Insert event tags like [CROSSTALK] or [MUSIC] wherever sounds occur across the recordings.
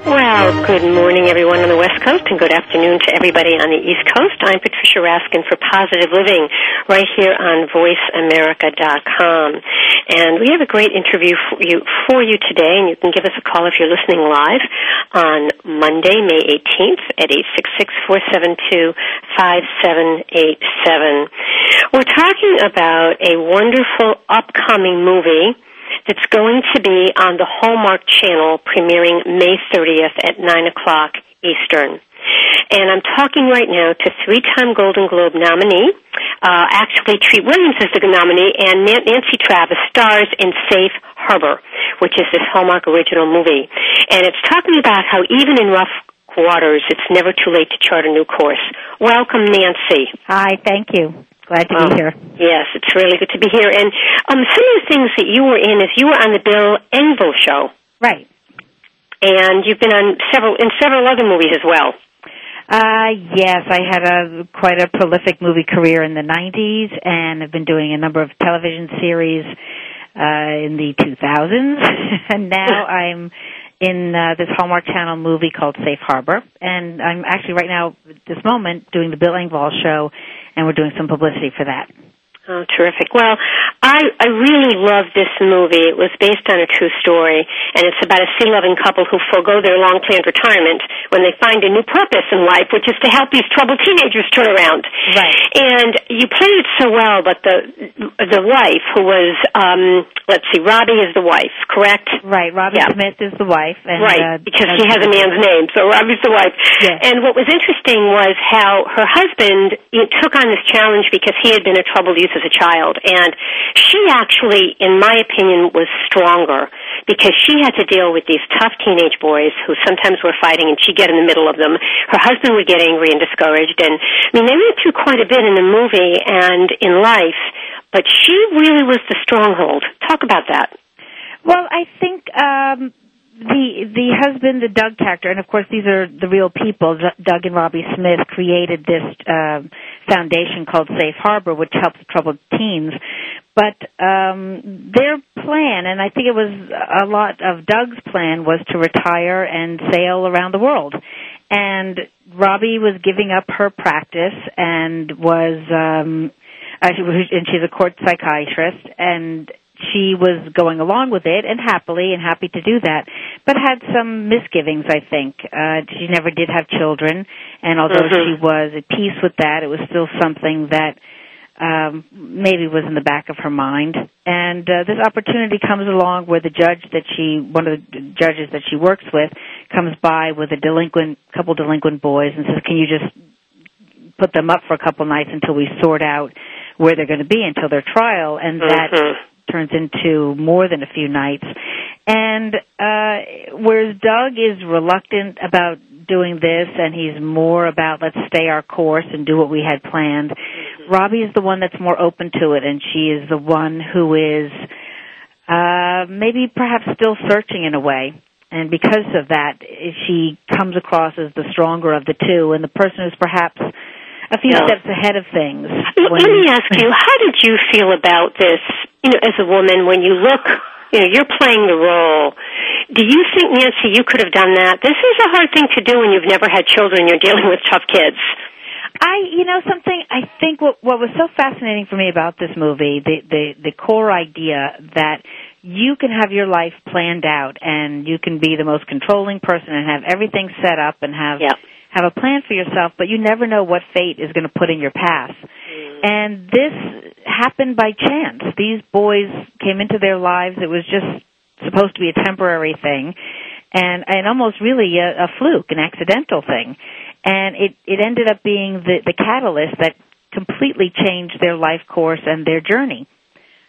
Well, good morning, everyone on the West Coast, and good afternoon to everybody on the East Coast. I'm Patricia Raskin for Positive Living, right here on VoiceAmerica.com. And we have a great interview for you, for you today, and you can give us a call if you're listening live on Monday, May 18th at 866-472-5787. We're talking about a wonderful upcoming movie that's going to be on the Hallmark Channel premiering May 30th at 9 o'clock Eastern. And I'm talking right now to three-time Golden Globe nominee, uh, actually Treat Williams is the nominee, and Nancy Travis stars in Safe Harbor, which is this Hallmark original movie. And it's talking about how even in rough waters, it's never too late to chart a new course. Welcome, Nancy. Hi, thank you. Glad to well, be here. Yes, it's really good to be here. And um, some of the things that you were in is you were on the Bill Engvall show, right? And you've been on several in several other movies as well. Uh, yes, I had a quite a prolific movie career in the '90s, and I've been doing a number of television series uh, in the 2000s, [LAUGHS] and now [LAUGHS] I'm in uh, this Hallmark Channel movie called Safe Harbor, and I'm actually right now at this moment doing the Bill Engvall show and we're doing some publicity for that. Oh, terrific. Well, I, I really love this movie. It was based on a true story, and it's about a sea-loving couple who forego their long-planned retirement when they find a new purpose in life, which is to help these troubled teenagers turn around. Right. And you played it so well, but the the wife, who was, um, let's see, Robbie is the wife, correct? Right. Robbie Yeah. Smith is the wife, and right, uh, because she has a man's name, so Robbie's the wife. Yes. And what was interesting was how her husband took on this challenge because he had been a troubled youth as a child, and she actually, in my opinion, was stronger because she had to deal with these tough teenage boys who sometimes were fighting, and she'd get in the middle of them. Her husband would get angry and discouraged, and I mean, they went through quite a bit in the movie and in life, but she really was the stronghold. Talk about that. Well, I think um, the the husband, the Doug character, and of course these are the real people. Doug and Robbie Smith created this um foundation called Safe Harbor, which helps troubled teens. But um, their plan, and I think it was a lot of Doug's plan, was to retire and sail around the world. And Robbie was giving up her practice and was, um, uh, was and she's a court psychiatrist, and she was going along with it and happily and happy to do that, but had some misgivings, I think. Uh, she never did have children, and although Mhm. she was at peace with that, it was still something that um, maybe was in the back of her mind. And uh, this opportunity comes along where the judge that she, one of the judges that she works with, comes by with a delinquent, couple delinquent boys and says, "Can you just put them up for a couple nights until we sort out where they're going to be until their trial?" And that Mhm. Turns into more than a few nights. And uh whereas Doug is reluctant about doing this and he's more about let's stay our course and do what we had planned, Robbie is the one that's more open to it and she is the one who is uh maybe perhaps still searching in a way. And because of that, she comes across as the stronger of the two and the person who's perhaps a few Yeah. steps ahead of things. L- when- Let me ask you, [LAUGHS] how did you feel about this, you know, as a woman when you look, you know, you're playing the role. Do you think, Nancy, you could have done that? This is a hard thing to do when you've never had children, you're dealing with tough kids. I, you know, something. I think what what was so fascinating for me about this movie, the the the core idea that you can have your life planned out and you can be the most controlling person and have everything set up and have Yeah. Have a plan for yourself, but you never know what fate is going to put in your path. Mm. And this happened by chance. These boys came into their lives. It was just supposed to be a temporary thing and and almost really a, a fluke, an accidental thing. And it it ended up being the the catalyst that completely changed their life course and their journey.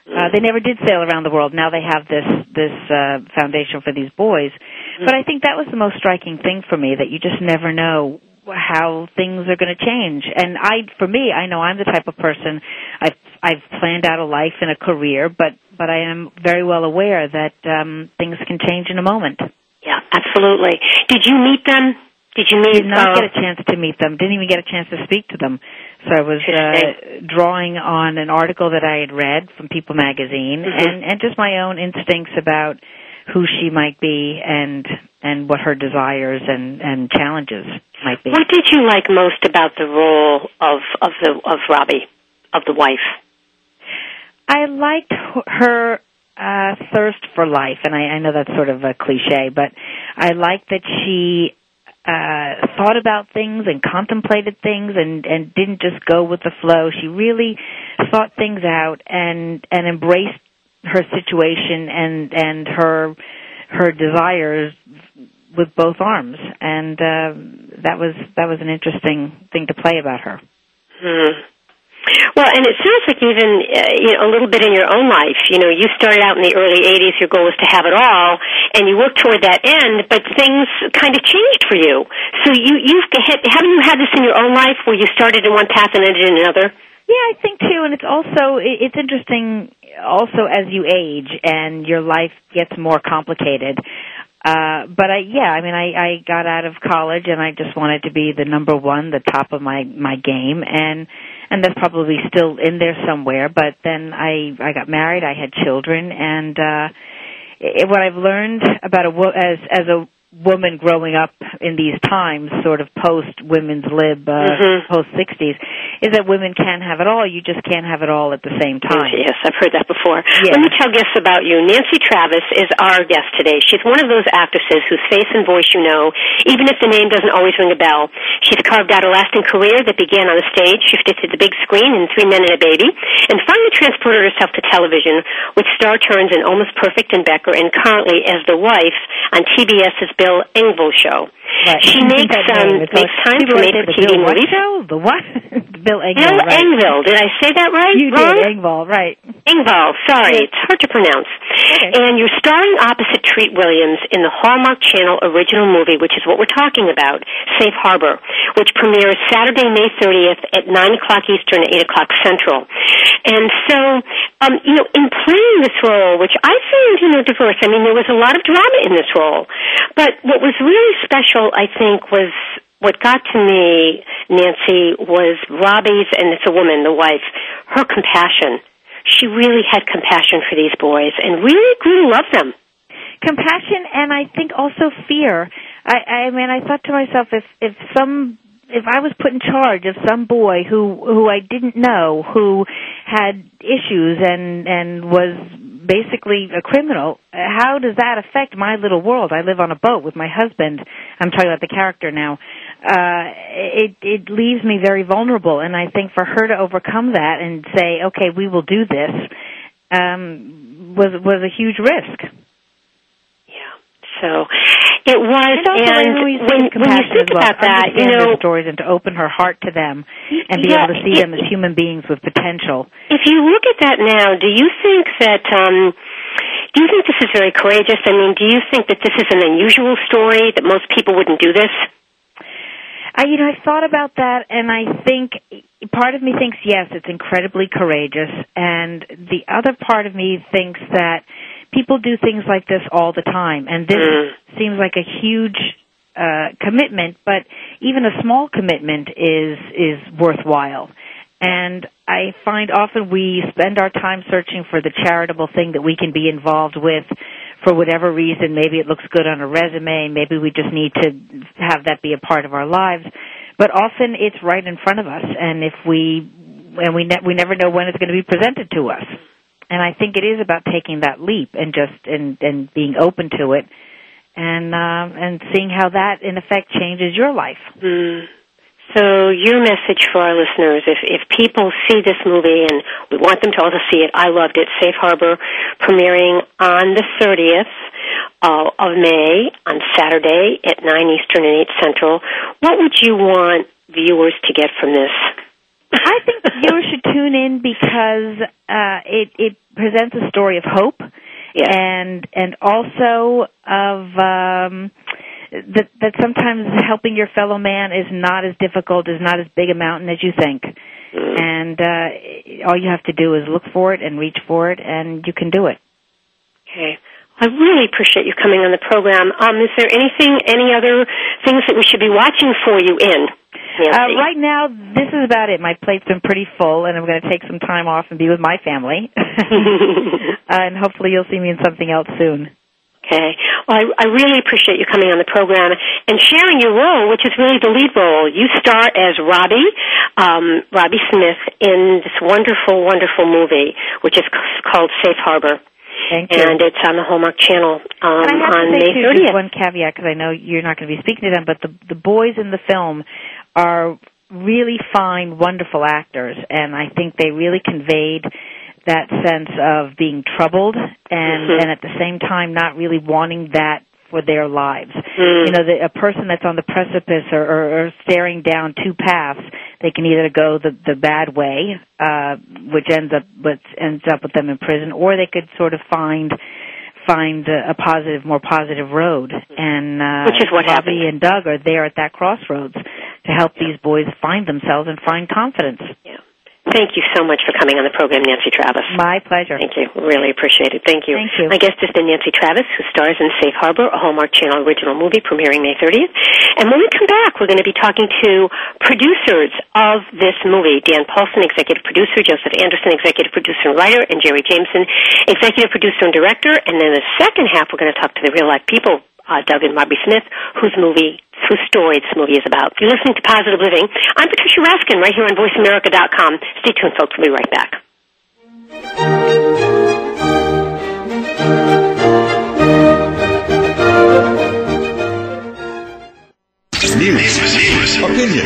Uh, they never did sail around the world. Now they have this this uh, foundation for these boys. But I think that was the most striking thing for me that you just never know how things are going to change. And I, for me, I know I'm the type of person I've I've planned out a life and a career, but but I am very well aware that um, things can change in a moment. Yeah, absolutely. Did you meet them? Did you meet? Did not uh, get a chance to meet them. Didn't even get a chance to speak to them. So I was uh, drawing on an article that I had read from People magazine, Mhm. and and just my own instincts about who she might be and and what her desires and and challenges might be. What did you like most about the role of of the of Robbie, of the wife? I liked her uh thirst for life, and I, I know that's sort of a cliche, but I liked that she uh thought about things and contemplated things and and didn't just go with the flow. She really thought things out and and embraced her situation and and her her desires with both arms and uh that was that was an interesting thing to play about her. Hmm. Well, and it sounds like even uh, you know a little bit in your own life. You know, you started out in the early '80s. Your goal was to have it all, and you worked toward that end. But things kind of changed for you. So you you've had, haven't you had this in your own life where you started in one path and ended in another? Yeah, I think too, and it's also it's interesting. Also, as you age and your life gets more complicated. Uh, but I, yeah, I mean, I, I got out of college and I just wanted to be the number one, the top of my my game, and and that's probably still in there somewhere. But then I I got married, I had children, and uh, it, what I've learned about a as as a woman growing up in these times, sort of post women's lib, uh, Mhm. post sixties, is that women can have it all. You just can't have it all at the same time. Yes, I've heard that before. Yeah. Let me tell guests about you. Nancy Travis is our guest today. She's one of those actresses whose face and voice you know, even if the name doesn't always ring a bell. She's carved out a lasting career that began on the stage, shifted to the big screen in Three Men and a Baby, and finally transported herself to television with star turns in Almost Perfect and Becker, and currently as the wife on TBS's Bill Engvall show. Right. She [LAUGHS] makes um. Makes like- time for made the TV Bill movies. show? The what? [LAUGHS] Bill Engvall. Bill right. Engvall. Did I say that right? You Wrong? did Engvall, right? Engvall, sorry, it's hard to pronounce. Okay. And you're starring opposite Treat Williams in the Hallmark Channel original movie, which is what we're talking about, Safe Harbor, which premieres Saturday, May 30th at 9 o'clock Eastern, 8 o'clock Central. And so, um, you know, in playing this role, which I found, you know, diverse, I mean, there was a lot of drama in this role. But what was really special, I think, was what got to me, Nancy, was Robbie's, and it's a woman, the wife, her compassion. She really had compassion for these boys and really grew to love them. compassion and I think also fear. I, I mean, I thought to myself, if if some if I was put in charge of some boy who who I didn't know who had issues and and was basically a criminal, how does that affect my little world? I live on a boat with my husband. I'm talking about the character now. Uh, it it leaves me very vulnerable, and I think for her to overcome that and say, "Okay, we will do this," um, was was a huge risk. Yeah. So it was, And and when, when, you think well, about that, you know, stories and to open her heart to them and be Yeah, able to see it- them as human beings with potential. if you look at that now, do you think that? um do you think this is very courageous? I mean, do you think that this is an unusual story that most people wouldn't do this? I, you know, I've thought about that, and I think part of me thinks yes, it's incredibly courageous, and the other part of me thinks that people do things like this all the time, and this Mm. seems like a huge uh, commitment, but even a small commitment is is worthwhile. And I find often we spend our time searching for the charitable thing that we can be involved with for whatever reason. Maybe it looks good on a resume. Maybe we just need to have that be a part of our lives. But often it's right in front of us, and if we and we ne- we never know when it's going to be presented to us. And I think it is about taking that leap and just and and being open to it and um, and seeing how that in effect changes your life. Mm. So your message for our listeners, if if people see this movie and we want them to also see it, I loved it. Safe Harbor premiering on the 30th uh, of May on Saturday at 9 Eastern and 8 Central. What would you want viewers to get from this? I think viewers should tune in because uh, it it presents a story of hope, and and also of um, that that sometimes helping your fellow man is not as difficult, is not as big a mountain as you think, and uh, all you have to do is look for it and reach for it, and you can do it. Okay. I really appreciate you coming on the program. Um, is there anything, any other things that we should be watching for you in? Uh, right now, this is about it. My plate's been pretty full, and I'm going to take some time off and be with my family. [LAUGHS] [LAUGHS] and hopefully, you'll see me in something else soon. Okay. Well, I, I really appreciate you coming on the program and sharing your role, which is really the lead role. You star as Robbie, um, Robbie Smith, in this wonderful, wonderful movie, which is called Safe Harbor, Thank you. and it's on the Hallmark Channel um, And I have on to say May too, just 30th. one caveat because I know you're not going to be speaking to them, but the the boys in the film are really fine, wonderful actors, and I think they really conveyed that sense of being troubled and Mhm. and at the same time not really wanting that for their lives. Mm. You know, the, a person that's on the precipice or, or, or staring down two paths, they can either go the the bad way, uh, which ends up which ends up with them in prison, or they could sort of find find a, a positive, more positive road. And uh, Which is what Robbie happened. and Doug are there at that crossroads to help these boys find themselves and find confidence. Yeah. Thank you so much for coming on the program, Nancy Travis. My pleasure. Thank you. Really appreciate it. Thank you. Thank you. My guest has been Nancy Travis, who stars in Safe Harbor, a Hallmark Channel original movie premiering May 30th. And when we come back, we're going to be talking to producers of this movie, Dan Paulson, executive producer, Josef Anderson, executive producer and writer, and Jerry Jameson, executive producer and director. And then the second half, we're going to talk to the real life people, uh, Doug and Robbie Smith, whose movie, whose story this movie is about. You're listening to Positive Living. I'm Patricia Raskin, right here on VoiceAmerica.com. Stay tuned, folks. We'll be right back. News. Opinion.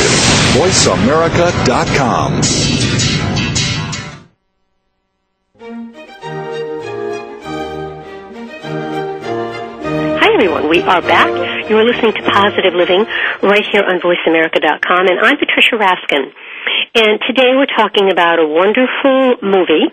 VoiceAmerica.com. Hi, everyone. We are back. You are listening to Positive Living right here on VoiceAmerica.com, and I'm Patricia Raskin. And today we're talking about a wonderful movie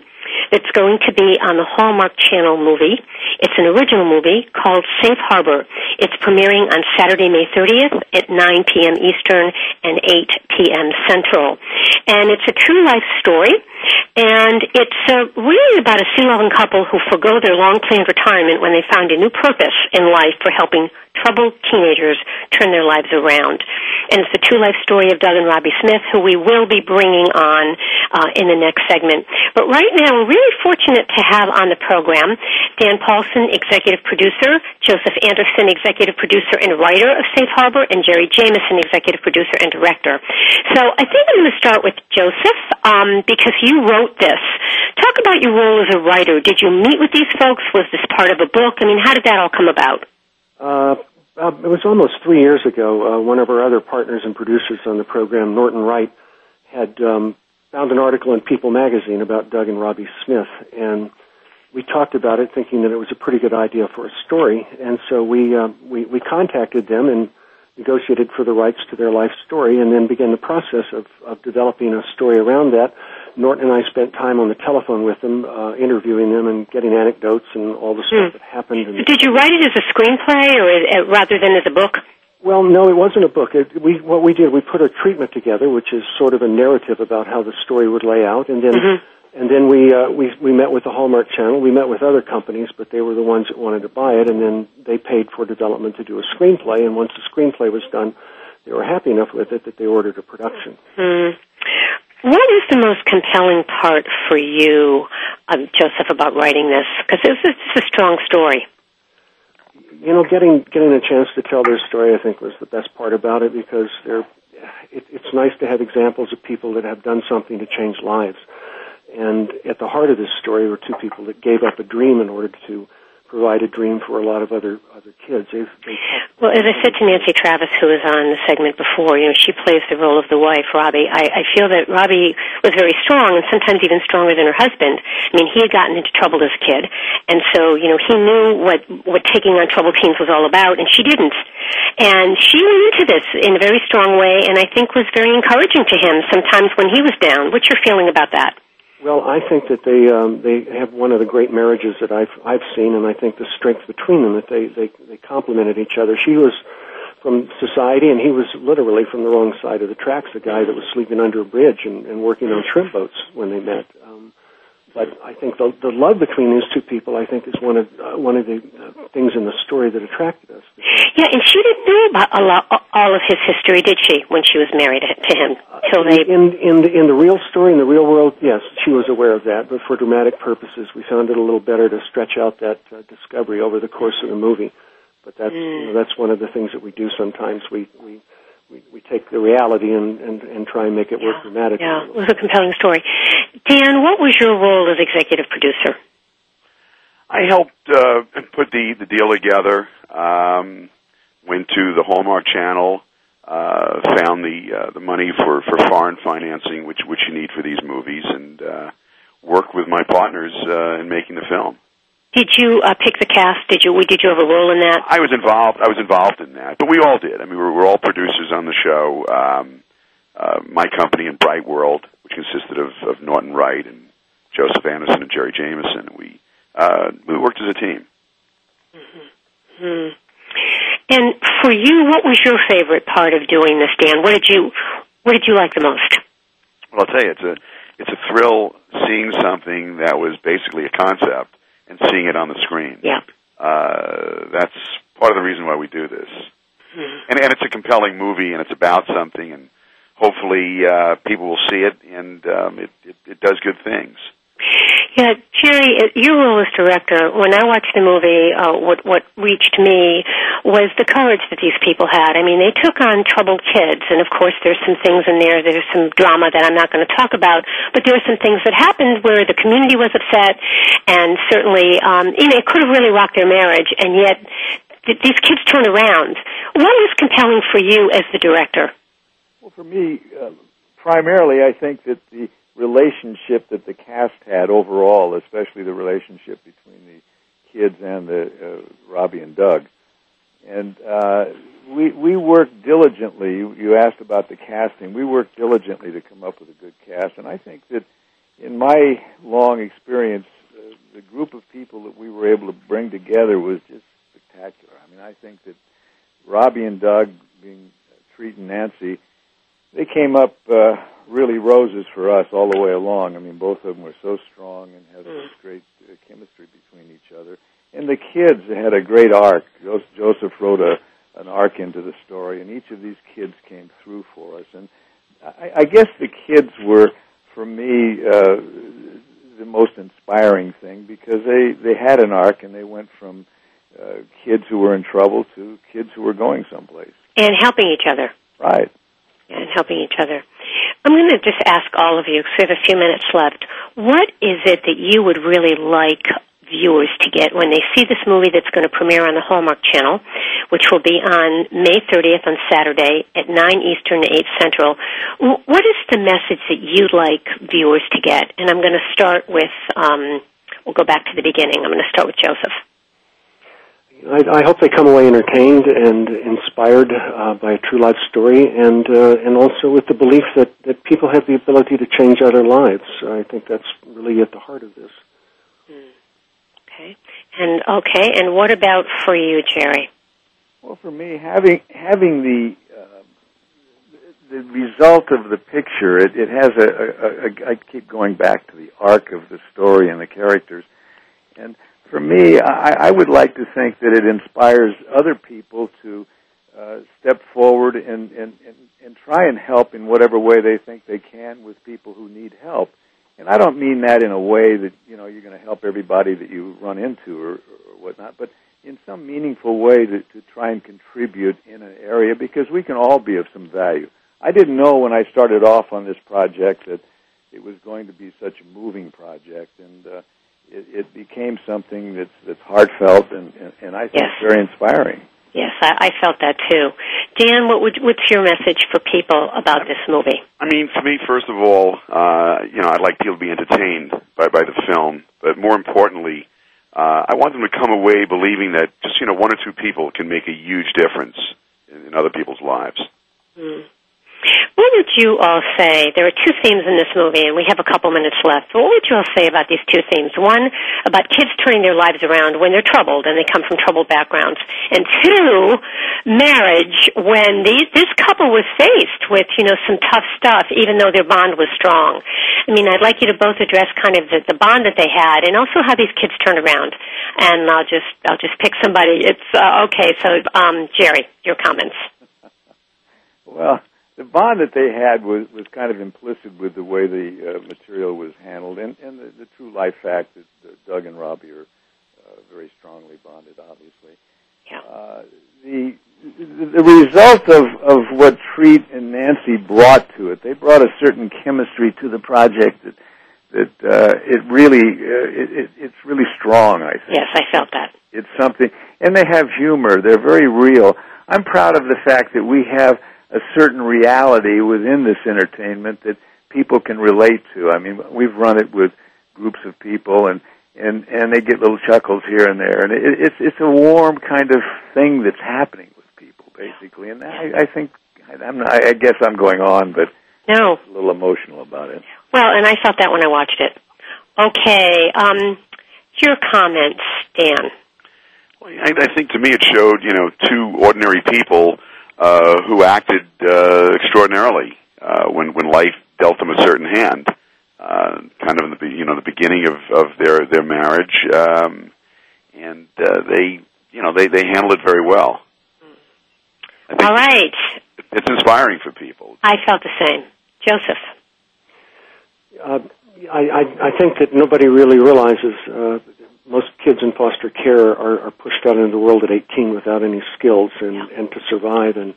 that's going to be on the Hallmark Channel movie. It's an original movie called Safe Harbor. It's premiering on Saturday, May 30th at 9 p.m. Eastern and 8 p.m. Central. And it's a true life story. And it's uh, really about a sea loving couple who forego their long planned retirement when they found a new purpose in life for helping troubled teenagers turn their lives around. And it's the true life story of Doug and Robbie Smith, who we will be bringing on uh, in the next segment. But right now, we're really fortunate to have on the program Dan Executive producer, Josef Anderson, executive producer and writer of Safe Harbor, and Jerry Jameson, executive producer and director. So I think I'm going to start with Josef um, because you wrote this. Talk about your role as a writer. Did you meet with these folks? Was this part of a book? I mean, how did that all come about? Uh, uh, it was almost three years ago. Uh, one of our other partners and producers on the program, Norton Wright, had um, found an article in People magazine about Doug and Robbie Smith, and we talked about it, thinking that it was a pretty good idea for a story. And so we uh, we, we contacted them and negotiated for the rights to their life story, and then began the process of, of developing a story around that. Norton and I spent time on the telephone with them, uh, interviewing them and getting anecdotes and all the stuff Hmm. that happened. And, Did you write it as a screenplay or uh, rather than as a book? Well, no, it wasn't a book. It, we what we did, we put a treatment together, which is sort of a narrative about how the story would lay out, and then Mhm. And then we uh, we we met with the Hallmark Channel. We met with other companies, but they were the ones that wanted to buy it, and then they paid for development to do a screenplay. And once the screenplay was done, they were happy enough with it that they ordered a production. Hmm. What is the most compelling part for you, um, Josef, about writing this? Because is this a strong story. you know, getting getting a chance to tell their story, I think, was the best part about it because they're. It, it's nice to have examples of people that have done something to change lives, and at the heart of this story were two people that gave up a dream in order to provide a dream for a lot of other other kids. They've, they well, as I said to Nancy Travis, who was on the segment before, you know, she plays the role of the wife, Robbie. I, I feel that Robbie was very strong, and sometimes even stronger than her husband. I mean, he had gotten into trouble as a kid, and so you know he knew what what taking on troubled teens was all about, and she didn't. And she went into this in a very strong way, and I think was very encouraging to him sometimes when he was down. What's your feeling about that? Well, I think that they um, they have one of the great marriages that I've I've seen, and I think the strength between them that they they they complemented each other. She was from society, and he was literally from the wrong side of the tracks. The guy that was sleeping under a bridge and, and working on shrimp boats when they met. Um, but I think the, the love between these two people, I think, is one of uh, one of the uh, things in the story that attracted us. Yeah, and she didn't know about a lot, all of his history, did she, when she was married to him? Till they in in the, in the real story, in the real world, yes, she was aware of that. But for dramatic purposes, we found it a little better to stretch out that uh, discovery over the course of the movie. But that's mm. you know, that's one of the things that we do sometimes. We we we, we take the reality and, and, and try and make it work dramatically. Yeah, it was a compelling story. Dan, what was your role as executive producer? I helped uh, put the, the deal together. Um, went to the Hallmark Channel, uh, found the uh, the money for, for foreign financing, which which you need for these movies, and uh, worked with my partners uh, in making the film. Did you uh, pick the cast? Did you did you have a role in that? I was involved. I was involved in that, but we all did. I mean, we were, we're all producers on the show. Um, uh, my company in Bright World, which consisted of, of Norton Wright and Josef Anderson and Jerry Jameson, we uh, we worked as a team. Mm-hmm. Hmm. And for you, what was your favorite part of doing this, Dan? What did you What did you like the most? Well, I'll tell you, it's a it's a thrill seeing something that was basically a concept and seeing it on the screen. Yeah. Uh, that's part of the reason why we do this. Mm-hmm. And, and it's a compelling movie, and it's about something, and hopefully uh, people will see it, and um, it, it, it does good things. Yeah, Jerry, your role as director, when I watched the movie, uh, what what reached me was the courage that these people had. I mean, they took on troubled kids, and of course, there's some things in there. There's some drama that I'm not going to talk about, but there were some things that happened where the community was upset, and certainly, um, you know, it could have really rocked their marriage, and yet th- these kids turned around. What was compelling for you as the director? Well, for me, uh, primarily, I think that the relationship that the cast had overall, especially the relationship between the kids and the uh, Robbie and Doug. And uh, we we worked diligently. You, asked about the casting. We worked diligently to come up with a good cast, and I think that in my long experience, uh, the group of people that we were able to bring together was just spectacular. I mean, I think that Robbie and Doug, being uh, Treat and Nancy, they came up uh, really roses for us all the way along. I mean, both of them were so strong and had mm. such great uh, chemistry between each other. And the kids had a great arc. Josef wrote a an arc into the story, and each of these kids came through for us. And I, I guess the kids were, for me, uh, the most inspiring thing because they they had an arc, and they went from uh, kids who were in trouble to kids who were going someplace and helping each other. Right and helping each other. I'm going to just ask all of you, because we have a few minutes left, what is it that you would really like viewers to get when they see this movie that's going to premiere on the Hallmark Channel, which will be on May 30th on Saturday at 9 Eastern, 8 Central. What is the message that you'd like viewers to get? And I'm going to start with, um, we'll go back to the beginning. I'm going to start with Josef. I, I hope they come away entertained and inspired uh, by a true life story, and uh, and also with the belief that that people have the ability to change other lives. I think that's really at the heart of this. Mm. Okay, and okay, and what about for you, Jerry? Well, for me, having having the uh, the result of the picture, it, it has a, a, a. I keep going back to the arc of the story and the characters, and for me, I, I would like to think that it inspires other people to uh, step forward and, and, and, and try and help in whatever way they think they can with people who need help. And I don't mean that in a way that you know you're going to help everybody that you run into or, or whatnot, but in some meaningful way to, to try and contribute in an area because we can all be of some value. I didn't know when I started off on this project that it was going to be such a moving project, and uh, it, it became something that's that's heartfelt and and, and I think Yes. very inspiring. Yes, I, I felt that too. Dan, what would, what's your message for people about this movie? I mean, for me, first of all, uh, you know, I'd like people to be entertained by by the film, but more importantly, uh, I want them to come away believing that just you know one or two people can make a huge difference in, in other people's lives. Hmm. What would you all say? There are two themes in this movie, and we have a couple minutes left. What would you all say about these two themes? One, about kids turning their lives around when they're troubled and they come from troubled backgrounds. And two, marriage when the, this couple was faced with, you know, some tough stuff, even though their bond was strong. I mean, I'd like you to both address kind of the, the bond that they had and also how these kids turned around. And I'll just, I'll just pick somebody. It's, uh, okay, so, um, Jerry, your comments. [LAUGHS] Well, the bond that they had was was kind of implicit with the way the uh, material was handled, and and the, the true life fact that Doug and Robbie are uh, very strongly bonded, obviously. Yeah. Uh, the the result of of what Treat and Nancy brought to it, they brought a certain chemistry to the project that that uh, it really uh, it, it, it's really strong. I think. Yes, I felt that. It's something, and they have humor. They're very real. I'm proud of the fact that we have a certain reality within this entertainment that people can relate to. I mean, we've run it with groups of people, and and and they get little chuckles here and there, and it, it's it's a warm kind of thing that's happening with people, basically. And I, I think I'm not, I guess I'm going on, but No. a little emotional about it. Well, and I felt that when I watched it. Okay, um, your comments, Dan. Well, I, I think to me it showed, you know, two ordinary people uh, who acted uh, extraordinarily uh, when when life dealt them a certain hand. Uh, kind of in the you know the beginning of of their their marriage, um, and uh, they you know they they handled it very well. All right, it's inspiring for people. I felt the same. Josef. Uh, I, I, I think that nobody really realizes uh, most kids in foster care are, are pushed out into the world at 18 without any skills and, and to survive, and,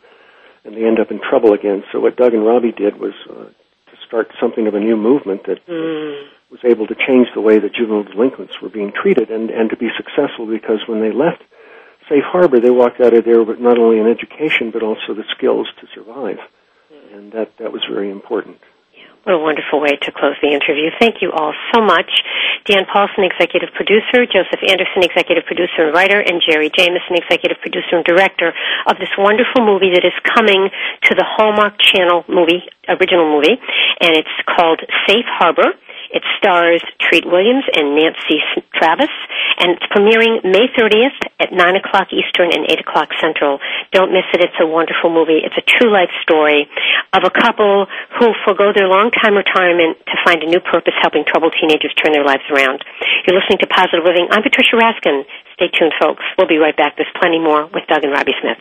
and they end up in trouble again. So what Doug and Robbie did was uh, to start something of a new movement that Mm. was able to change the way that juvenile delinquents were being treated and, and to be successful because when they left Safe Harbor, they walked out of there with not only an education but also the skills to survive. And that, that was very important. What a wonderful way to close the interview. Thank you all so much. Dan Paulson, executive producer, Josef Anderson, executive producer and writer, and Jerry Jameson, executive producer and director of this wonderful movie that is coming to the Hallmark Channel movie, original movie, and it's called Safe Harbor. It stars Treat Williams and Nancy Travis, and it's premiering May 30th at 9 o'clock Eastern and 8 o'clock Central. Don't miss it. It's a wonderful movie. It's a true life story of a couple who forego their long time retirement to find a new purpose helping troubled teenagers turn their lives around. You're listening to Positive Living. I'm Patricia Raskin. Stay tuned, folks. We'll be right back. There's plenty more with Doug and Robbie Smith.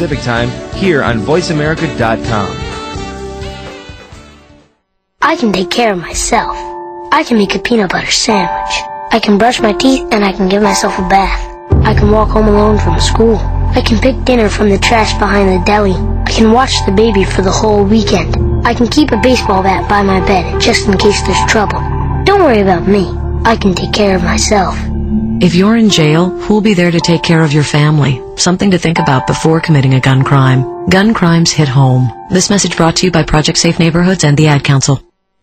Time here on VoiceAmerica.com. I can take care of myself. I can make a peanut butter sandwich. I can brush my teeth and I can give myself a bath. I can walk home alone from school. I can pick dinner from the trash behind the deli. I can watch the baby for the whole weekend. I can keep a baseball bat by my bed just in case there's trouble. Don't worry about me. I can take care of myself. If you're in jail, who'll be there to take care of your family? Something to think about before committing a gun crime. Gun crimes hit home. This message brought to you by Project Safe Neighborhoods and the Ad Council.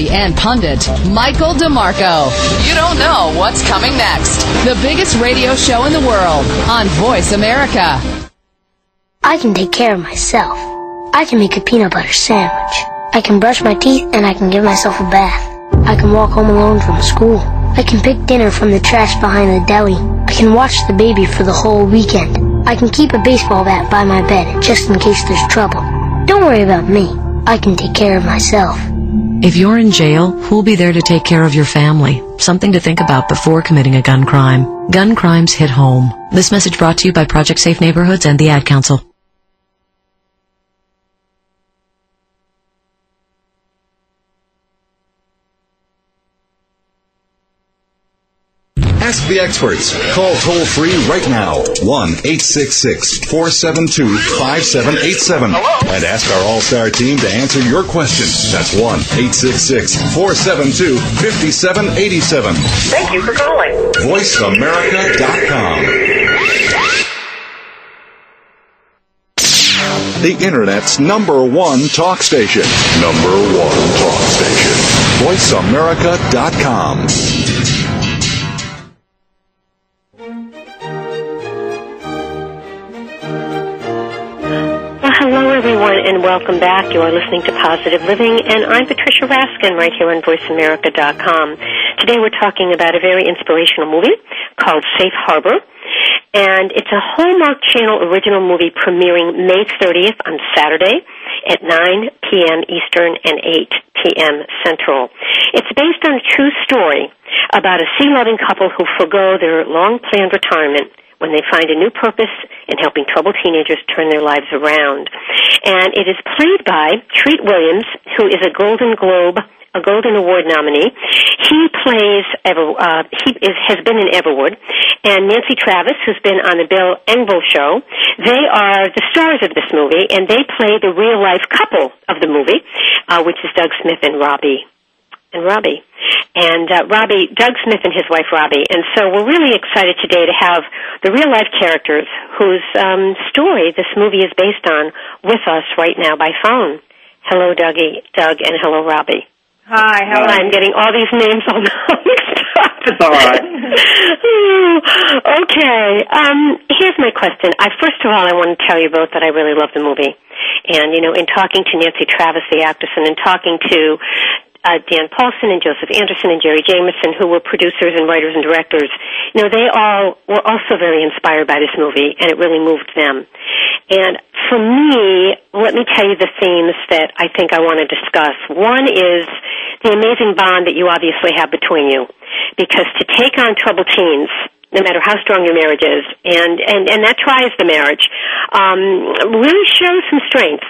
personality and pundit, Michael DeMarco. You don't know what's coming next. The biggest radio show in the world on Voice America. I can take care of myself. I can make a peanut butter sandwich. I can brush my teeth and I can give myself a bath. I can walk home alone from school. I can pick dinner from the trash behind the deli. I can watch the baby for the whole weekend. I can keep a baseball bat by my bed just in case there's trouble. Don't worry about me. I can take care of myself. If you're in jail, who'll be there to take care of your family? Something to think about before committing a gun crime. Gun crimes hit home. This message brought to you by Project Safe Neighborhoods and the Ad Council. Ask the experts. Call toll free right now 1 866 472 5787 and ask our All Star team to answer your question. That's 1 866 472 5787. Thank you for calling. VoiceAmerica.com. The Internet's number one talk station. Number one talk station. VoiceAmerica.com. hello everyone, and welcome back. You are listening to Positive Living, and I'm Patricia Raskin right here on VoiceAmerica.com. Today we're talking about a very inspirational movie called Safe Harbor, and it's a Hallmark Channel original movie premiering May 30th on Saturday at 9 p.m. Eastern and 8 p.m. Central. It's based on a true story about a sea-loving couple who forego their long-planned retirement when they find a new purpose in helping troubled teenagers turn their lives around. And it is played by Treat Williams, who is a Golden Globe, a Golden Award nominee. He plays, Ever, uh, he is, has been in Everwood, and Nancy Travis, who's been on the Bill Engvall show. They are the stars of this movie, and they play the real life couple of the movie, uh, which is Doug Smith and Robbie and Robbie. And uh, Robbie, Doug Smith and his wife Robbie. And so we're really excited today to have the real life characters whose um, story this movie is based on with us right now by phone. Hello, Dougie, Doug, and hello, Robbie. Hi, how are I'm getting all these names all [LAUGHS] mixed up. It's all right. [LAUGHS] okay. Um, here's my question. I first of all, I want to tell you both that I really love the movie, and you know, in talking to Nancy Travis, the actress, and in talking to uh, Dan Paulson and Josef Anderson and Jerry Jameson, who were producers and writers and directors, you know, they all were also very inspired by this movie, and it really moved them. And for me, let me tell you the themes that I think I want to discuss. One is the amazing bond that you obviously have between you, because to take on troubled teens, no matter how strong your marriage is, and and and that tries the marriage, um, really shows some strength.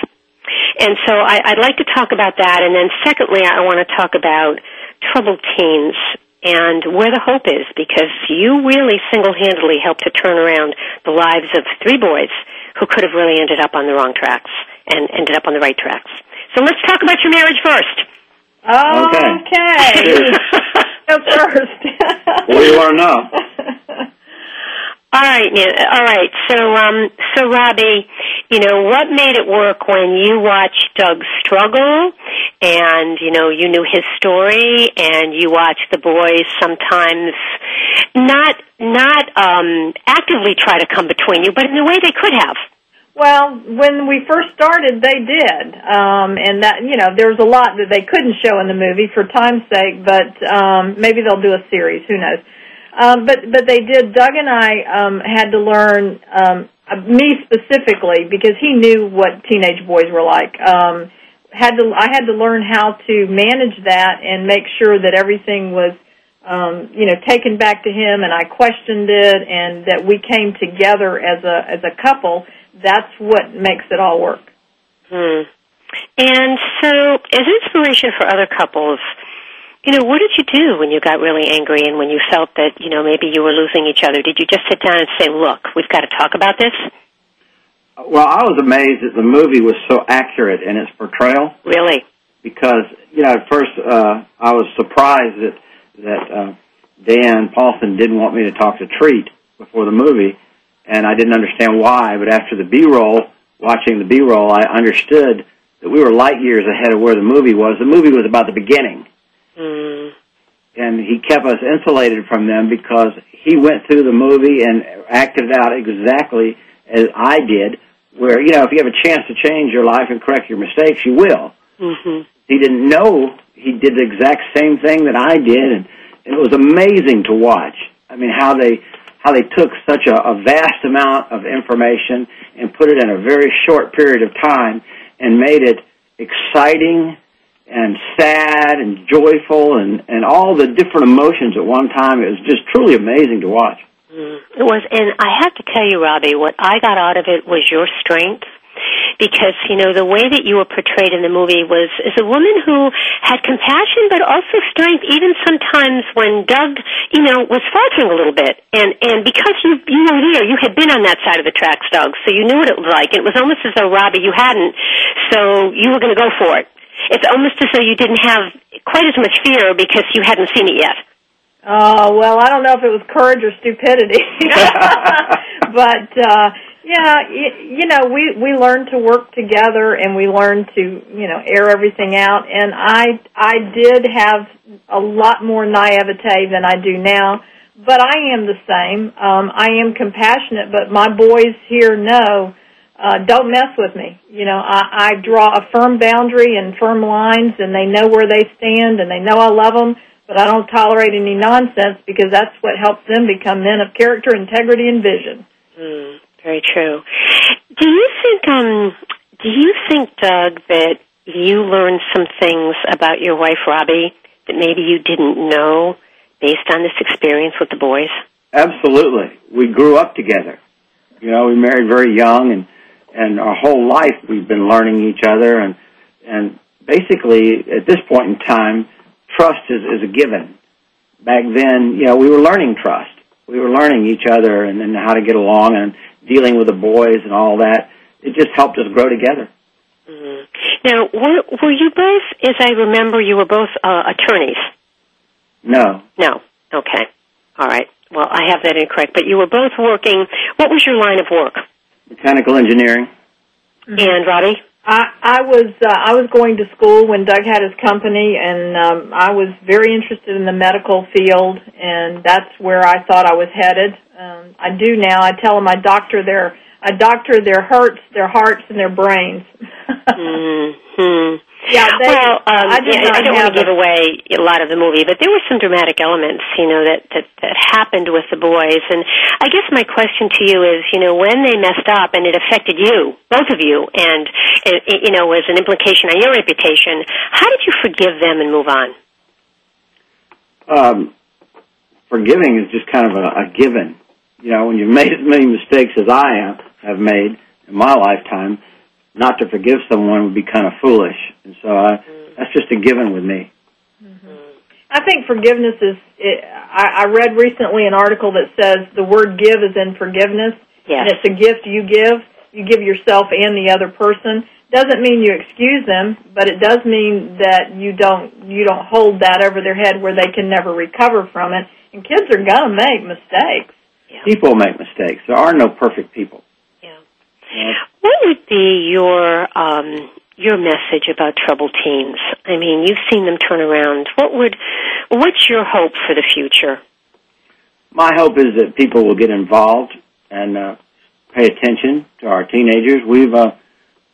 And so I, I'd like to talk about that, and then secondly, I want to talk about troubled teens and where the hope is, because you really single-handedly helped to turn around the lives of three boys who could have really ended up on the wrong tracks and ended up on the right tracks. So let's talk about your marriage first. Okay. Go [LAUGHS] first. What do you want to know? [LAUGHS] All right, yeah, all right. So, um, so Robbie, you know, what made it work when you watched Doug struggle, and you know, you knew his story, and you watched the boys sometimes not not um, actively try to come between you, but in a way they could have. Well, when we first started, they did, um, and that you know there was a lot that they couldn't show in the movie for time's sake, but um, maybe they'll do a series. Who knows? Um, but but they did. Doug and I um, had to learn um, me specifically because he knew what teenage boys were like. Um, had to I had to learn how to manage that and make sure that everything was um, you know taken back to him, and I questioned it, and that we came together as a as a couple. That's what makes it all work. Hmm. And so, as inspiration for other couples, You know, what did you do when you got really angry and when you felt that, you know, maybe you were losing each other? Did you just sit down and say, look, we've got to talk about this? Well, I was amazed that the movie was so accurate in its portrayal. Really? Because, you know, at first uh, I was surprised that, that uh, Dan Paulson didn't want me to talk to Treat before the movie, and I didn't understand why, but after the B-roll, watching the B-roll, I understood that we were light years ahead of where the movie was. The movie was about the beginning. Mm. And he kept us insulated from them because he went through the movie and acted out exactly as I did, where, you know, if you have a chance to change your life and correct your mistakes, you will. Mm-hmm. He didn't know he did the exact same thing that I did, and it was amazing to watch. I mean, how they how they took such a, a vast amount of information and put it in a very short period of time and made it exciting and sad and joyful and and all the different emotions at one time. It was just truly amazing to watch. It was, and I have to tell you, Robbie, what I got out of it was your strength. Because you know the way that you were portrayed in the movie was as a woman who had compassion but also strength even sometimes when Doug you know was faltering a little bit. And and because you you were there you had been on that side of the tracks Doug so you knew what it was like. It was almost as though Robbie you hadn't. So you were going to go for it it's almost as though you didn't have quite as much fear because you hadn't seen it yet Oh well, I don't know if it was courage or stupidity, [LAUGHS] but uh, yeah, you, you know, we we learned to work together and we learned to you know air everything out. And I I did have a lot more naivete than I do now, but I am the same. Um, I am compassionate, but my boys here know. Uh, don't mess with me. You know, I, I draw a firm boundary and firm lines, and they know where they stand, and they know I love them but I don't tolerate any nonsense because that's what helps them become men of character, integrity, and vision. Mm, very true. Do you think, um, do you think, Doug, that you learned some things about your wife, Robbie, that maybe you didn't know based on this experience with the boys? Absolutely. We grew up together. You know, we married very young, and and our whole life we've been learning each other, and and basically at this point in time trust is, is a given. Back then, you know, we were learning trust. We were learning each other and, and how to get along and dealing with the boys and all that. It just helped us grow together. Mm-hmm. Now, were, were you both, as I remember, you were both uh, attorneys? No. No. Okay. All right. Well, I have that incorrect. But you were both working. What was your line of work? Mechanical engineering. And Robbie? I, I was uh, I was going to school when Doug had his company, and um, I was very interested in the medical field, and that's where I thought I was headed. Um, I do now. I tell them I doctor their I doctor their hurts, their hearts, and their brains. [LAUGHS] hmm Yeah, they, well, um, I, yeah, I don't want to give away a lot of the movie, but there were some dramatic elements, you know, that, that that happened with the boys. And I guess my question to you is, you know, when they messed up and it affected you, both of you, and it, it, you know, was an implication on your reputation. How did you forgive them and move on? Um, forgiving is just kind of a, a given. You know, when you've made as many mistakes as I have, have made in my lifetime, not to forgive someone would be kind of foolish. And so I, mm-hmm. that's just a given with me. Mm-hmm. I think forgiveness is. It, I, I read recently an article that says the word "give" is in forgiveness, Yes. and it's a gift you give. You give yourself and the other person. Doesn't mean you excuse them, but it does mean that you don't you don't hold that over their head where they can never recover from it. And kids are gonna make mistakes. People make mistakes. There are no perfect people. What would be your um, your message about troubled teens? I mean, you've seen them turn around. What would what's your hope for the future? My hope is that people will get involved and uh, pay attention to our teenagers. We've uh,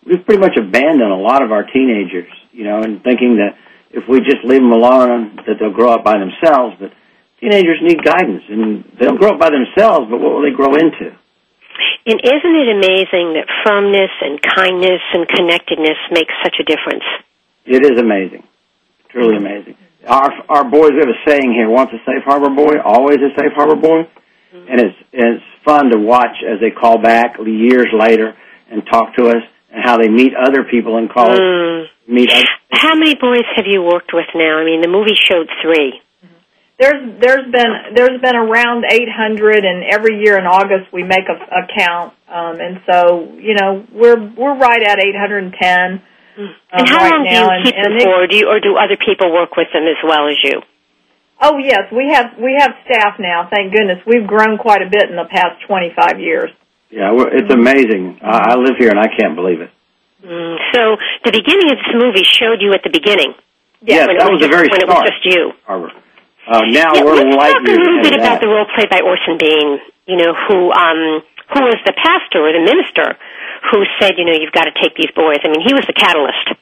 we've pretty much abandoned a lot of our teenagers, you know, and thinking that if we just leave them alone, that they'll grow up by themselves. But teenagers need guidance, and they'll grow up by themselves. But what will they grow into? And isn't it amazing that firmness and kindness and connectedness make such a difference? It is amazing, truly amazing. Our our boys we have a saying here: once a safe harbor boy, always a safe harbor boy. And it's it's fun to watch as they call back years later and talk to us and how they meet other people in college. Mm. Meet other, How many boys have you worked with now? I mean, the movie showed three. There's there's been there's been around 800, and every year in August we make a, a count, um, and so you know we're we're right at 810. Um, And how right long do you and, keep and them it- for? Do you, or do other people work with them as well as you? Oh yes, we have we have staff now. Thank goodness, we've grown quite a bit in the past 25 years. yeah, we're, it's amazing. I, I live here and I can't believe it. Mm. So the beginning of this movie showed you at the beginning. Yes, when that it was the just, very when it was just you. Harbor. Uh, now yeah, we're let's light talk a little bit about the role played by Orson Bean. You know, who um, who was the pastor or the minister who said, you know, you've got to take these boys. I mean, he was the catalyst.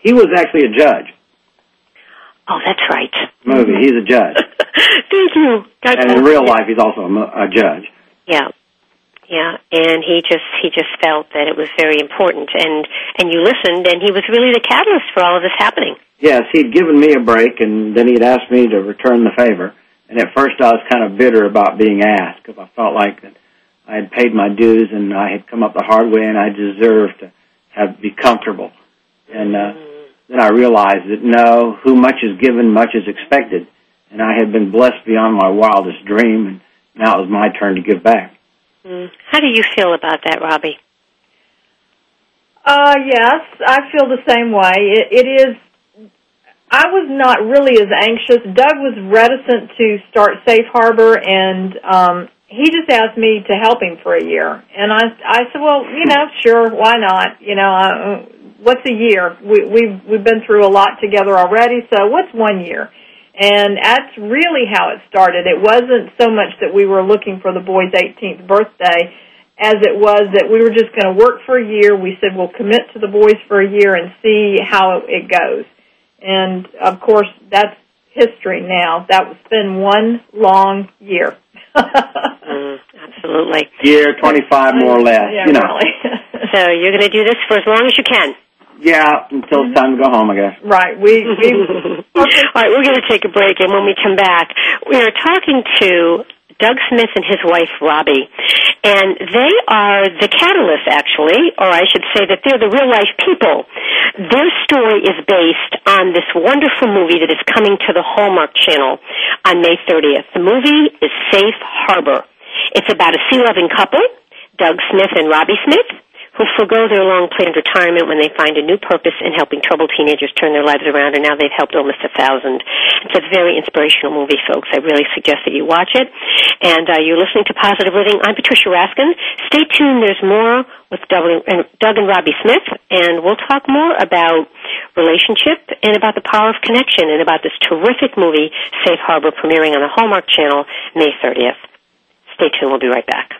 He was actually a judge. Oh, that's right. Movie. He's a judge, [LAUGHS] Thank you. God and in real life, he's also a, a judge. Yeah. Yeah, and he just he just felt that it was very important, and and you listened, and he was really the catalyst for all of this happening. Yes, he'd given me a break, and then he'd asked me to return the favor. And at first, I was kind of bitter about being asked because I felt like that I had paid my dues and I had come up the hard way, and I deserved to have be comfortable. And uh, then I realized that no, who much is given, much is expected. And I had been blessed beyond my wildest dream, and now it was my turn to give back. Mm. How do you feel about that, Robbie? Uh, yes, I feel the same way. It, it is. I was not really as anxious. Doug was reticent to start Safe Harbor, and um, he just asked me to help him for a year. And I, I said, well, you know, sure, why not? You know, uh, what's a year? We, we've we've been through a lot together already, so what's one year? And that's really how it started. It wasn't so much that we were looking for the boy's 18th birthday as it was that we were just going to work for a year. We said we'll commit to the boys for a year and see how it goes. And of course, that's history now. That was been one long year. mm, absolutely. Year twenty five, more or less. Yeah, you know. really. [LAUGHS] So you're going to do this for as long as you can. Yeah, until it's time to go home, I guess. right. We we All right, we're going to take a break, and when we come back, we are talking to Doug Smith and his wife Robbie, and they are the catalyst, actually, or I should say that they're the real life people. Their story is based on this wonderful movie that is coming to the Hallmark Channel on May 30th. The movie is Safe Harbor. It's about a sea loving couple, Doug Smith and Robbie Smith who forego their long planned retirement when they find a new purpose in helping troubled teenagers turn their lives around, and now they've helped almost a thousand. It's a very inspirational movie, folks. I really suggest that you watch it. And uh, you're listening to Positive Living. I'm Patricia Raskin. Stay tuned. There's more with Doug and, Robbie Smith, and we'll talk more about relationship and about the power of connection and about this terrific movie, Safe Harbor, premiering on the Hallmark Channel May 30th. Stay tuned. We'll be right back.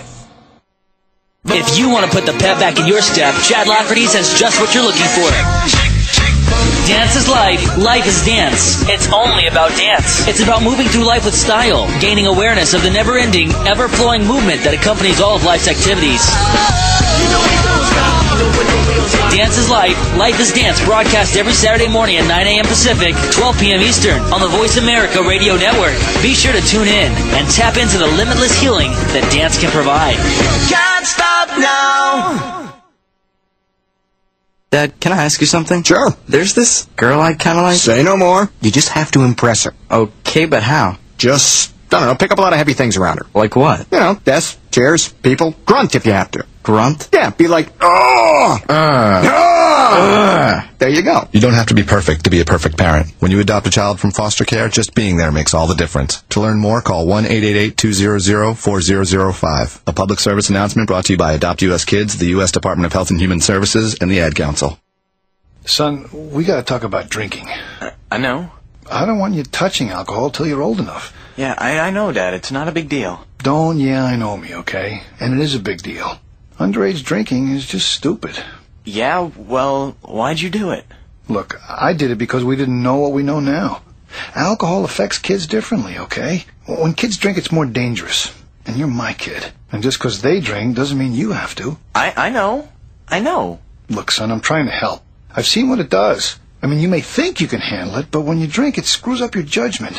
If you want to put the pep back in your step, Chad Lafferty has just what you're looking for. Dance is life, life is dance. It's only about dance. It's about moving through life with style, gaining awareness of the never ending, ever flowing movement that accompanies all of life's activities. Dance is Life, Life is Dance, broadcast every Saturday morning at 9 a.m. Pacific, 12 p.m. Eastern on the Voice America Radio Network. Be sure to tune in and tap into the limitless healing that dance can provide. Can't stop now. Dad, can I ask you something? Sure. There's this girl I kind of like. Say no more. You just have to impress her. Okay, but how? Just, I don't know, pick up a lot of heavy things around her. Like what? You know, desks, chairs, people. Grunt if you have to. Grunt? Yeah, be like, oh! Uh, There you go. You don't have to be perfect to be a perfect parent. When you adopt a child from foster care, just being there makes all the difference. To learn more, call 1-888-200-4005. A public service announcement brought to you by Adopt U.S. Kids, the U.S. Department of Health and Human Services, and the Ad Council. Son, we gotta talk about drinking. I know. I don't want you touching alcohol till you're old enough. Yeah, I, I know, Dad. It's not a big deal. Don't yeah, I know me, okay? And it is a big deal. Underage drinking is just stupid. Yeah, well, why'd you do it? Look, I did it because we didn't know what we know now. Alcohol affects kids differently, okay? When kids drink, it's more dangerous. And you're my kid. And just 'cause they drink doesn't mean you have to. I, I know. I know. Look, son, I'm trying to help. I've seen what it does. I mean, you may think you can handle it, but when you drink, it screws up your judgment.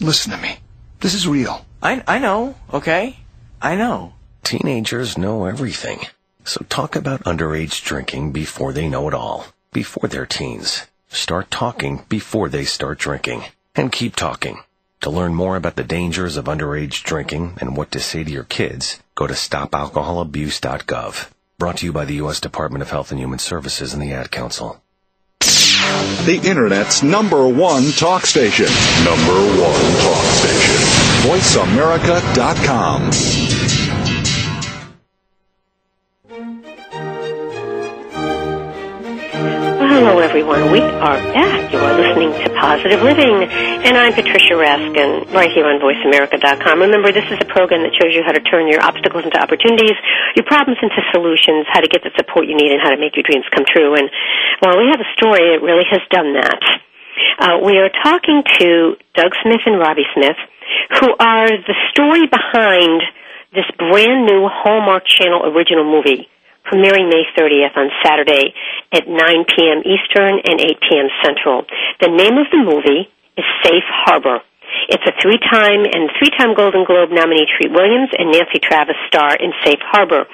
Listen to me. This is real. I, I know, okay? I know. Teenagers know everything. So talk about underage drinking before they know it all. Before they're teens. Start talking before they start drinking. And keep talking. To learn more about the dangers of underage drinking and what to say to your kids, go to stopalcoholabuse.gov. Brought to you by the U.S. Department of Health and Human Services and the Ad Council. The Internet's number one talk station. Number one talk station. VoiceAmerica.com. Hello, everyone. We are back. You are listening to Positive Living, and I'm Patricia Raskin, right here on VoiceAmerica.com. Remember, this is a program that shows you how to turn your obstacles into opportunities, your problems into solutions, how to get the support you need, and how to make your dreams come true. And while we have a story that really has done that, uh, we are talking to Doug Smith and Robbie Smith, who are the story behind this brand new Hallmark Channel original movie premiering May 30th on Saturday at 9 p.m. Eastern and 8 p.m. Central. The name of the movie is Safe Harbor. It's a three-time and three-time Golden Globe nominee Treat Williams and Nancy Travis star in Safe Harbor.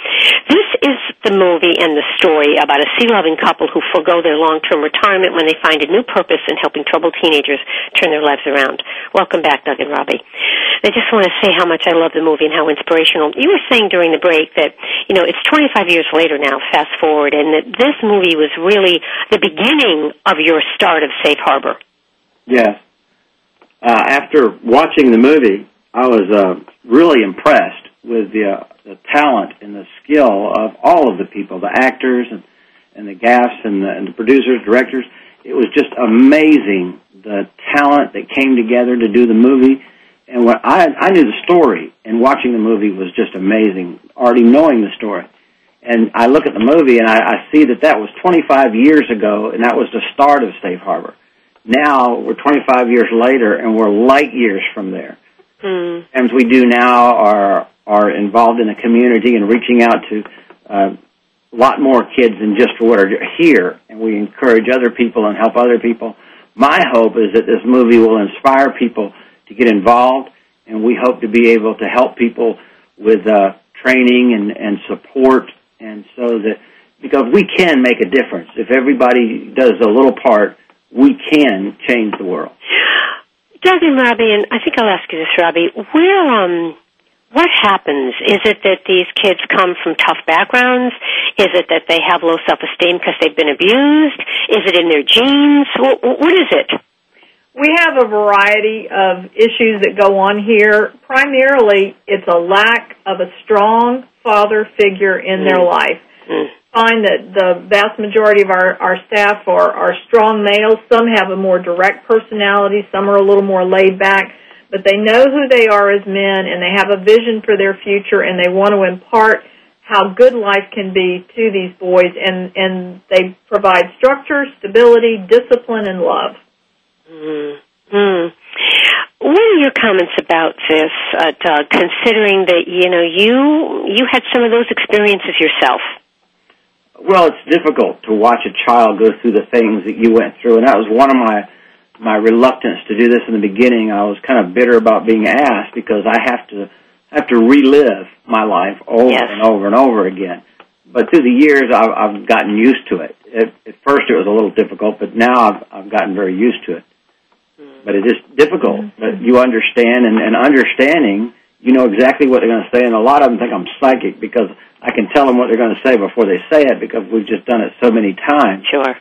This is the movie and the story about a sea-loving couple who forego their long-term retirement when they find a new purpose in helping troubled teenagers turn their lives around. Welcome back, Doug and Robbie. I just want to say how much I love the movie and how inspirational. You were saying during the break that, you know, it's 25 years later now, fast forward, and that this movie was really the beginning of your start of Safe Harbor. Yes. Uh, after watching the movie, I was uh, really impressed with the, uh, the talent and the skill of all of the people, the actors and, and the gaffs and the, and the producers, directors. It was just amazing the talent that came together to do the movie. And what I, I knew the story, and watching the movie was just amazing. Already knowing the story, and I look at the movie and I, I see that that was 25 years ago, and that was the start of Safe Harbor. Now we're 25 years later, and we're light years from there. Mm. Programs we do now are are involved in the community and reaching out to uh, a lot more kids than just what are here, and we encourage other people and help other people. My hope is that this movie will inspire people to get involved, and we hope to be able to help people with uh, training and, and support, and so that because we can make a difference if everybody does a little part, we can change the world. Doug and Robbie, and I think I'll ask you this, Robbie. Where, um, what happens? Is it that these kids come from tough backgrounds? Is it that they have low self-esteem because they've been abused? Is it in their genes? What, what is it? We have a variety of issues that go on here. Primarily, it's a lack of a strong father figure in their Mm. life. Mm. Find that the vast majority of our, our staff are, are strong males. Some have a more direct personality. Some are a little more laid back. But they know who they are as men and they have a vision for their future and they want to impart how good life can be to these boys and, and they provide structure, stability, discipline, and love. Mm. Mm. What are your comments about this, uh, Doug? Considering that you know you you had some of those experiences yourself. Well, it's difficult to watch a child go through the things that you went through, and that was one of my my reluctance to do this in the beginning. I was kind of bitter about being asked because I have to have to relive my life over Yes. and over and over again. But through the years, I've, I've gotten used to it. At, at first, it was a little difficult, but now I've, I've gotten very used to it. Hmm. But it is difficult. Mm-hmm. But you understand, and, and understanding, you know exactly what they're going to say. And a lot of them think I'm psychic because I can tell them what they're going to say before they say it because we've just done it so many times. Sure,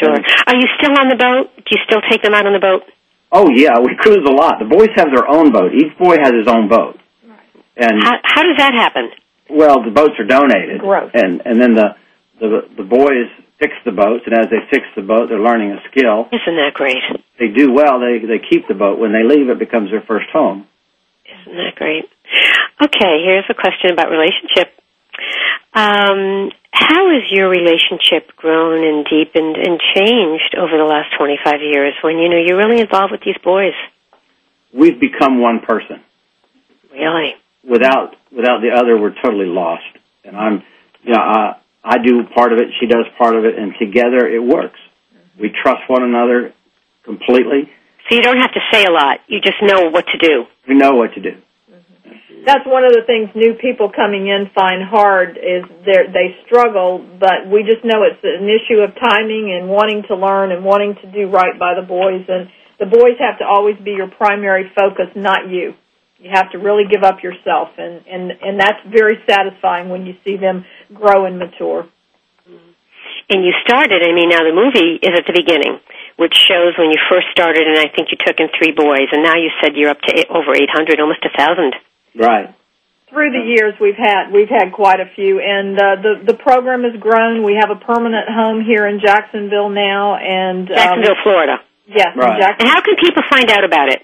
sure. Are you still on the boat? Do you still take them out on the boat? Oh yeah, we cruise a lot. The boys have their own boat. Each boy has his own boat. And How, how does that happen? well, the boats are donated. Gross. And and then the the the boys fix the boats, and as they fix the boat, they're learning a skill. Isn't that great? They do well. They they keep the boat. When they leave, it becomes their first home. Isn't that great? Okay, here's a question about relationship. Um, How has your relationship grown and deepened and changed over the last 25 years when you know you're really involved with these boys? We've become one person. Really? Without without the other, we're totally lost. And I'm, you know, I, I do part of it, she does part of it, and together it works. We trust one another completely. So you don't have to say a lot. You just know what to do. We know what to do. That's one of the things new people coming in find hard is they struggle, but we just know it's an issue of timing and wanting to learn and wanting to do right by the boys. And the boys have to always be your primary focus, not you. You have to really give up yourself, and and and that's very satisfying when you see them grow and mature. And you started, I mean, now the movie is at the beginning, which shows when you first started, and I think you took in three boys, and now you said you're up to eight, over 800, almost a 1,000. Right. Through the years, we've had we've had quite a few, and uh, the the program has grown. We have a permanent home here in Jacksonville now, and um, Jacksonville, Florida. Yes, in Right. Jacksonville. And how can people find out about it?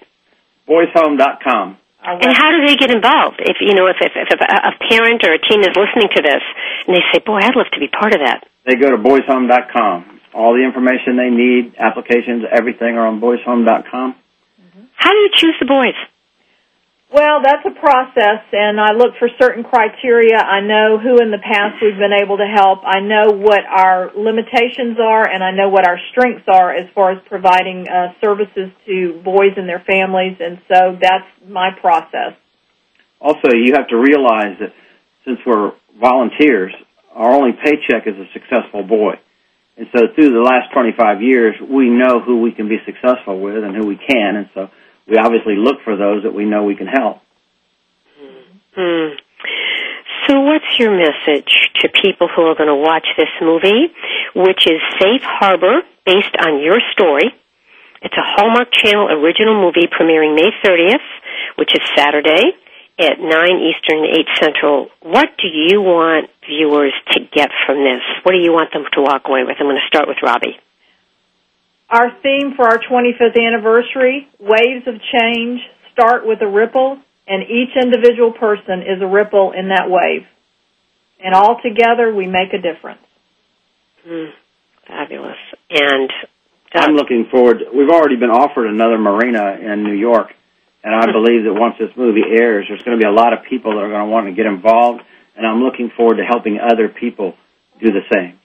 Boyshome.com. And how do they get involved? If you know, if if, if a, a parent or a teen is listening to this and they say, "Boy, I'd love to be part of that," They go to boyshome.com. All the information they need, applications, everything are on boyshome.com. how do you choose the boys? Well, that's a process, and I look for certain criteria. I know who in the past we've been able to help. I know what our limitations are, and I know what our strengths are as far as providing uh, services to boys and their families, and so that's my process. Also, you have to realize that since we're volunteers, our only paycheck is a successful boy. And so through the last 25 years, we know who we can be successful with and who we can, and so we obviously look for those that we know we can help. Hmm. So, what's your message to people who are going to watch this movie, which is Safe Harbor, based on your story? It's a Hallmark Channel original movie premiering May 30th, which is Saturday at 9 Eastern, 8 Central. What do you want viewers to get from this? What do you want them to walk away with? I'm going to start with Robbie. Our theme for our 25th anniversary, Waves of Change, start with a ripple, and each individual person is a ripple in that wave. And all together, we make a difference. Hmm. Fabulous. And I'm looking forward. We've already been offered another marina in New York, and I [LAUGHS] believe that once this movie airs, there's going to be a lot of people that are going to want to get involved, and I'm looking forward to helping other people do the same.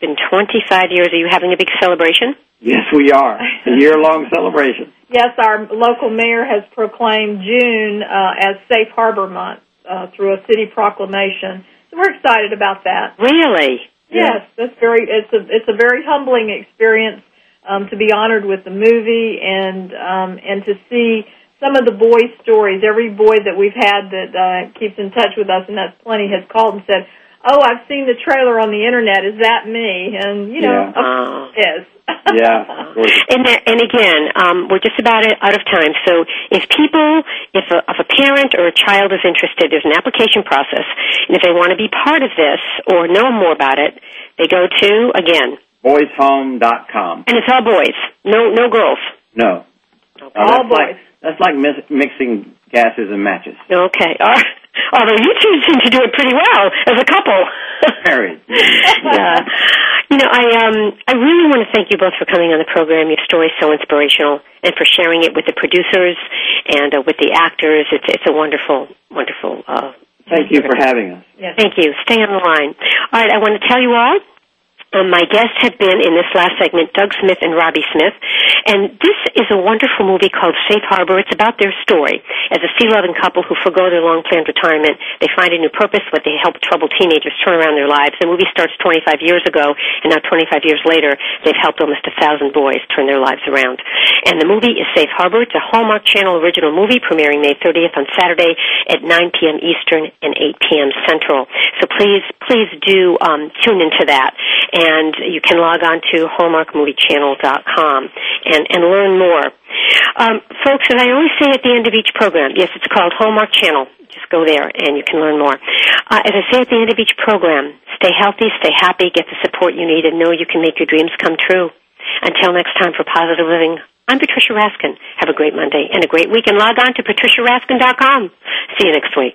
So it's been 25 years. Are you having a big celebration? Yes, we are. A year-long [LAUGHS] celebration. Yes, our local mayor has proclaimed June uh, as Safe Harbor Month uh, through a city proclamation. So we're excited about that. Really? Yes, that's very. It's a it's a very humbling experience um, to be honored with the movie and um, and to see some of the boys' stories. Every boy that we've had that uh, keeps in touch with us, and that's plenty, has called and said, "Oh, I've seen the trailer on the internet. Is that me?" And you know, Yeah. of course it is. Yeah. [LAUGHS] And that, and again, um, we're just about out of time. So if people, if a, if a parent or a child is interested, there's an application process, and if they want to be part of this or know more about it, they go to again, Boyshome.com. and it's all boys, no no girls. No. All boys. Like, that's like mis- mixing gases and matches. Okay. Uh, although you two seem to do it pretty well as a couple. Married. [LAUGHS] yeah. You know, I um I really want to thank you both for coming on the program. Your story's so inspirational, and for sharing it with the producers and uh, with the actors. It's it's a wonderful, wonderful. Uh, Thank you for having us. Yes. Thank you. Stay on the line. All right, I want to tell you all. Um, my guests have been in this last segment, Doug Smith and Robbie Smith, and this is a wonderful movie called Safe Harbor. It's about their story as a sea-loving couple who forego their long-planned retirement. They find a new purpose, but they help troubled teenagers turn around their lives. The movie starts 25 years ago, and now 25 years later, they've helped almost a thousand boys turn their lives around. And the movie is Safe Harbor. It's a Hallmark Channel original movie premiering May 30th on Saturday at 9 p.m. Eastern and 8 p.m. Central. So please, please do um, tune into that and you can log on to hallmarkmoviechannel.com and, and learn more. Um, folks, as I always say at the end of each program, yes, it's called Hallmark Channel. Just go there and you can learn more. Uh, as I say at the end of each program, stay healthy, stay happy, get the support you need, and know you can make your dreams come true. Until next time for Positive Living, I'm Patricia Raskin. Have a great Monday and a great week, and log on to patriciaraskin.com. See you next week.